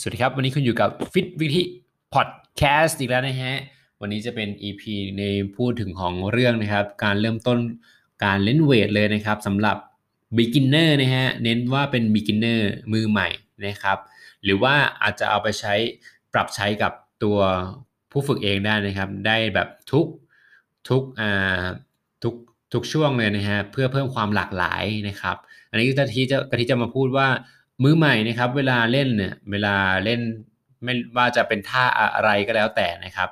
สวัสดีครับ วันนี้คุณอยู่กับฟิตวิธีพอดแคสต์อีกแล้วนะฮะ วันนี้จะเป็น EP ในพูดถึงของเรื่องนะครับ การเริ่มต้นการเล่นเวทเลยนะครับสำหรับ beginner นะฮะ เน้นว่าเป็น beginner มือใหม่นะครับ หรือว่าอาจจะเอาไปใช้ปรับใช้กับตัวผู้ฝึกเองได้นะครับ ได้แบบทุกทุกอ่าทุกทุกช่วงเลยนะฮะ เพื่อเพิ่มความหลากหลายนะครับ อันนี้กะทิจะกะทิจะมาพูดว่า มือใหม่นะครับ เวลาเล่นเนี่ยเวลาเล่นไม่ว่าจะเป็นท่าอะไรก็แล้วแต่นะครับ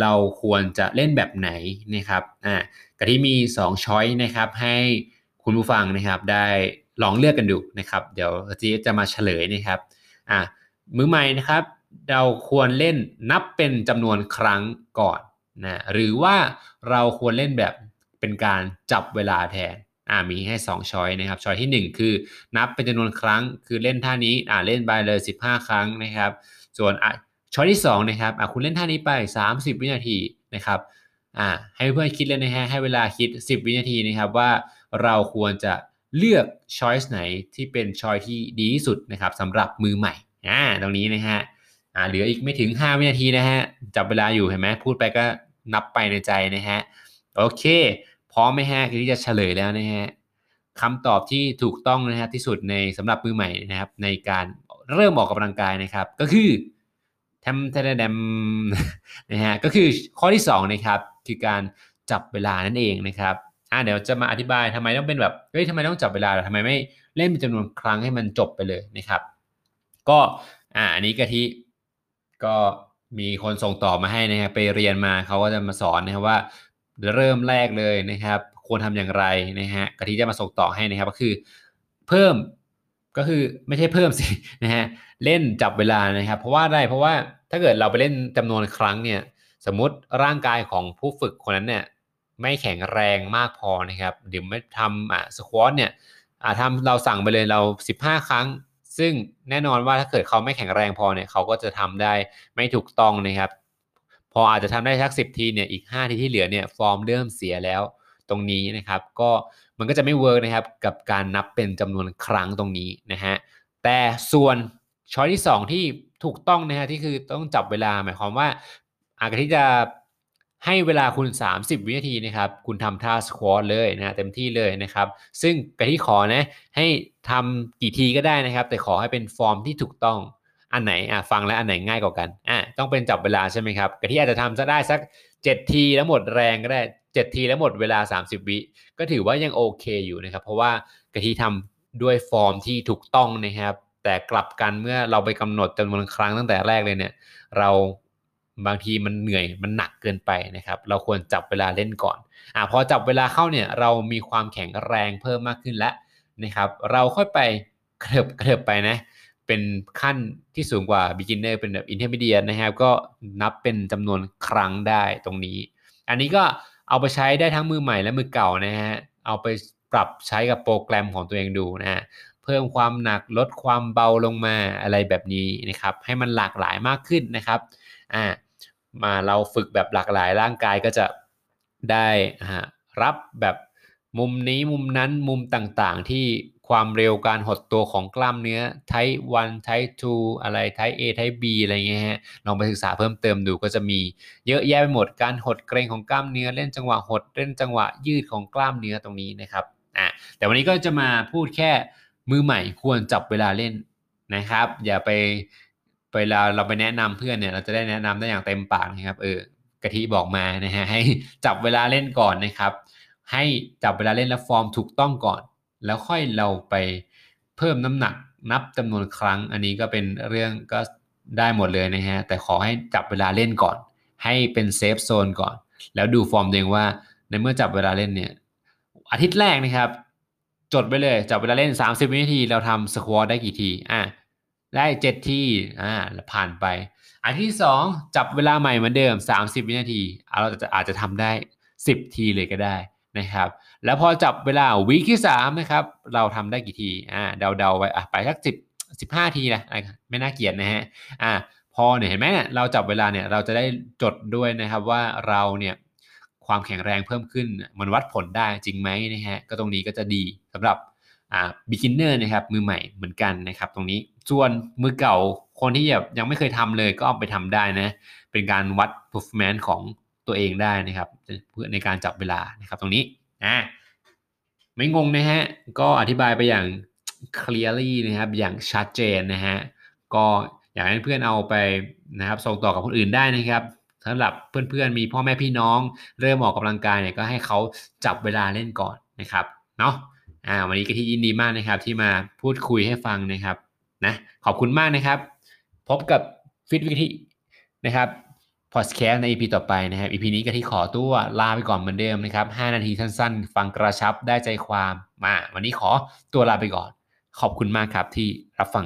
เราควรจะเล่นแบบไหนนะครับอ่ากะทิมี2ช้อยนะครับให้คุณผู้ฟังนะครับได้ลองเลือกกันดูนะครับ เดี๋ยวกะทิจะมาเฉลยนะครับอ่ามือใหม่นะครับ เราควรเล่นนับเป็นจำนวนครั้งก่อนนะหรือว่าเราควรเล่นแบบเป็นการจับเวลาแทน อ่ามีให้ 2 ช้อยนะครับ ช้อยที่ 1 คือนับเป็นจำนวนครั้ง คือเล่นท่านี้อ่าเล่นไปเลย 15 ครั้งนะครับ ส่วนอะช้อยที่2นะครับอะคุณเล่นท่านี้ไป 30 วินาทีนะครับอ่าให้เพื่อนคิดเลยนะฮะให้เวลาคิด 10 วินาทีนะครับว่าเราควรจะเลือกช้อยส์ไหนที่เป็นช้อยที่ดีที่สุดนะครับสำหรับมือใหม่อ่าตรงนี้นะฮะอ่าเหลืออีกไม่ถึง 5 วินาทีนะฮะจับเวลาอยู่เห็นไหมพูดไปก็นับไปในใจนะฮะโอเค พร้อมไหมฮะที่จะเฉลยแล้วนะฮะคำตอบที่ถูกต้องนะฮะที่สุดในสำหรับมือใหม่นะครับ ในการเริ่มออกกำลังกายนะครับ ก็คือแทมเทเดมนะฮะก็คือข้อที่2นะครับคือการจับเวลานั่นเองนะครับอ่าเดี๋ยวจะมาอธิบายทำไมต้องเป็นแบบเฮ้ยทำไมต้องจับเวลาทำไมไม่เล่นเป็นจำนวนครั้งให้มันจบไปเลยนะครับ ก็อ่าอันนี้กะทิก็มีคนส่งต่อมาให้นะครับไปเรียนมาเขาก็จะมาสอนนะครับว่า เริ่มแรกเลยนะครับ ควรทำอย่างไรนะฮะกะทิจะมาส่งต่อให้นะครับ ก็คือเพิ่มก็คือไม่ใช่เพิ่มสินะฮะเล่นจับเวลานะครับ เพราะว่าได้เพราะว่าถ้าเกิดเราไปเล่นจำนวนครั้งเนี่ย สมมติร่างกายของผู้ฝึกคนนั้นเนี่ยไม่แข็งแรงมากพอนะครับเดี๋ยวไม่ทำอะ squat เนี่ยอ่าทำเราสั่งไปเลยเรา 15 ครั้ง ซึ่งแน่นอนว่าถ้าเกิดเขาไม่แข็งแรงพอเนี่ยเขาก็จะทำได้ไม่ถูกต้องนะครับ พออาจจะทำได้สักสิบทีเนี่ยอีก 5 ทีที่เหลือเนี่ยฟอร์มเริ่มเสียแล้วตรงนี้นะครับ ก็มันก็จะไม่ work นะครับกับการนับเป็นจำนวนครั้งตรงนี้นะฮะแต่ส่วน choice ที่ 2 ที่ถูกต้องนะฮะที่คือต้องจับเวลาหมายความว่า อาจจะที่จะให้เวลาคุณ 30 วินาทีนะครับ คุณทำท่าสควอตเลยนะเต็มที่เลยนะครับ ซึ่งกระที่ขอนะให้ทำกี่ทีก็ได้นะครับ แต่ขอให้เป็นฟอร์มที่ถูกต้อง อันไหนอะฟังแล้วอันไหนง่ายกว่ากันอะต้องเป็นจับเวลาใช่ไหมครับกะที่อาจจะทำจะได้สัก 7 ทีแล้วหมดแรงก็ได้ 7 ทีแล้วหมดเวลา 30 วิก็ถือว่ายังโอเคอยู่นะครับ เพราะว่ากะทิทำด้วยฟอร์มที่ถูกต้องนะครับ แต่กลับกันเมื่อเราไปกำหนดจำนวนครั้งตั้งแต่แรกเลยเนี่ย เราบางทีมันเหนื่อยมันหนักเกินไปนะครับ เราควรจับเวลาเล่นก่อนอ่าพอจับเวลาเข้าเนี่ยเรามีความแข็งแรงเพิ่มมากขึ้นแล้วนะครับ เราค่อยไปกระเถิบกระเถิบไปนะ เป็นขั้นที่สูงกว่า beginner เป็นแบบ intermediate นะครับ ก็นับเป็นจำนวนครั้งได้ตรงนี้ อันนี้ก็เอาไปใช้ได้ทั้งมือใหม่และมือเก่านะฮะ เอาไปปรับใช้กับโปรแกรมของตัวเองดูนะฮะ เพิ่มความหนักลดความเบาลงมาอะไรแบบนี้นะครับ ให้มันหลากหลายมากขึ้นนะครับ อ่า มาเราฝึกแบบหลากหลายร่างกายก็จะได้รับแบบมุมนี้มุมนั้นมุมต่างๆที่ ความเร็วการหดตัวของกล้ามเนื้อ type 1 type 2 อะไร type A type B อะไรเงี้ยฮะลองไปศึกษาเพิ่มเติมดูก็จะมีเยอะแยะไปหมดการหดเกรงของกล้ามเนื้อเล่นจังหวะหดเล่นจังหวะยืดของกล้ามเนื้อตรงนี้นะครับอะแต่วันนี้ก็จะมาพูดแค่มือใหม่ควรจับเวลาเล่นนะครับ อย่าไปเวลาเราไปแนะนำเพื่อนเนี่ยเราจะได้แนะนำได้อย่างเต็มปากนะครับเออกะทิบอกมานะฮะให้จับเวลาเล่นก่อนนะครับ ให้จับเวลาเล่นและฟอร์มถูกต้องก่อน แล้วค่อยเราไปเพิ่มน้ำหนักนับจำนวนครั้ง อันนี้ก็เป็นเรื่องก็ได้หมดเลยนะฮะ แต่ขอให้จับเวลาเล่นก่อน ให้เป็นเซฟโซนก่อน แล้วดูฟอร์มเองว่าในเมื่อจับเวลาเล่นเนี่ย อาทิตย์แรกนะครับ จดไปเลย จับเวลาเล่น 30วินาที เราทำสควอตได้กี่ที อะ ได้เจ็ดที่ อ่า ผ่านไป อันที่สองจับเวลาใหม่เหมือนเดิม 30 วินาที เราจะอาจจะทำได้ 10 ทีเลยก็ได้ นะครับแล้วพอจับเวลาวีคที่3นะครับเราทำได้กี่ทีอ่าเดาๆไปอะไปสักสิบสิบห้าทีนะไม่น่าเกียดนะฮะอ่าพอเนี่ยเห็นไหมเนี่ยเราจับเวลาเนี่ยเราจะได้จดด้วยนะครับว่าเราเนี่ยความแข็งแรงเพิ่มขึ้นมันวัดผลได้จริงไหมนะฮะก็ตรงนี้ก็จะดีสำหรับอ่า beginner นะครับมือใหม่เหมือนกันนะครับ ตรงนี้ส่วนมือเก่าคนที่แบบยังไม่เคยทำเลยก็เอาไปทำได้นะเป็นการวัด performance ของ ตัวเองได้นะครับเพื่อในการจับเวลานะครับตรงนี้อ่าไม่งงนะฮะก็อธิบายไปอย่าง clearly นะครับอย่างชัดเจนนะฮะก็อยากให้เพื่อนเอาไปนะครับส่งต่อกับคนอื่นได้นะครับสำหรับเพื่อนๆมีพ่อแม่พี่น้อง เริ่มออกกำลังกายเนี่ยก็ให้เขาจับเวลาเล่นก่อนนะครับเนาะอ่าวันนี้ก็ที่ยินดีมากนะครับที่มาพูดคุยให้ฟังนะครับนะขอบคุณมากนะครับ พบกับฟิตวิธีนะครับ พอดแคสต์ใน EP ต่อไปนะครับ EP นี้ก็ที่ขอตัวลาไปก่อนเหมือนเดิมนะครับ 5 นาทีสั้นๆ ฟังกระชับได้ใจความมา วันนี้ขอตัวลาไปก่อน ขอบคุณมากครับที่รับฟัง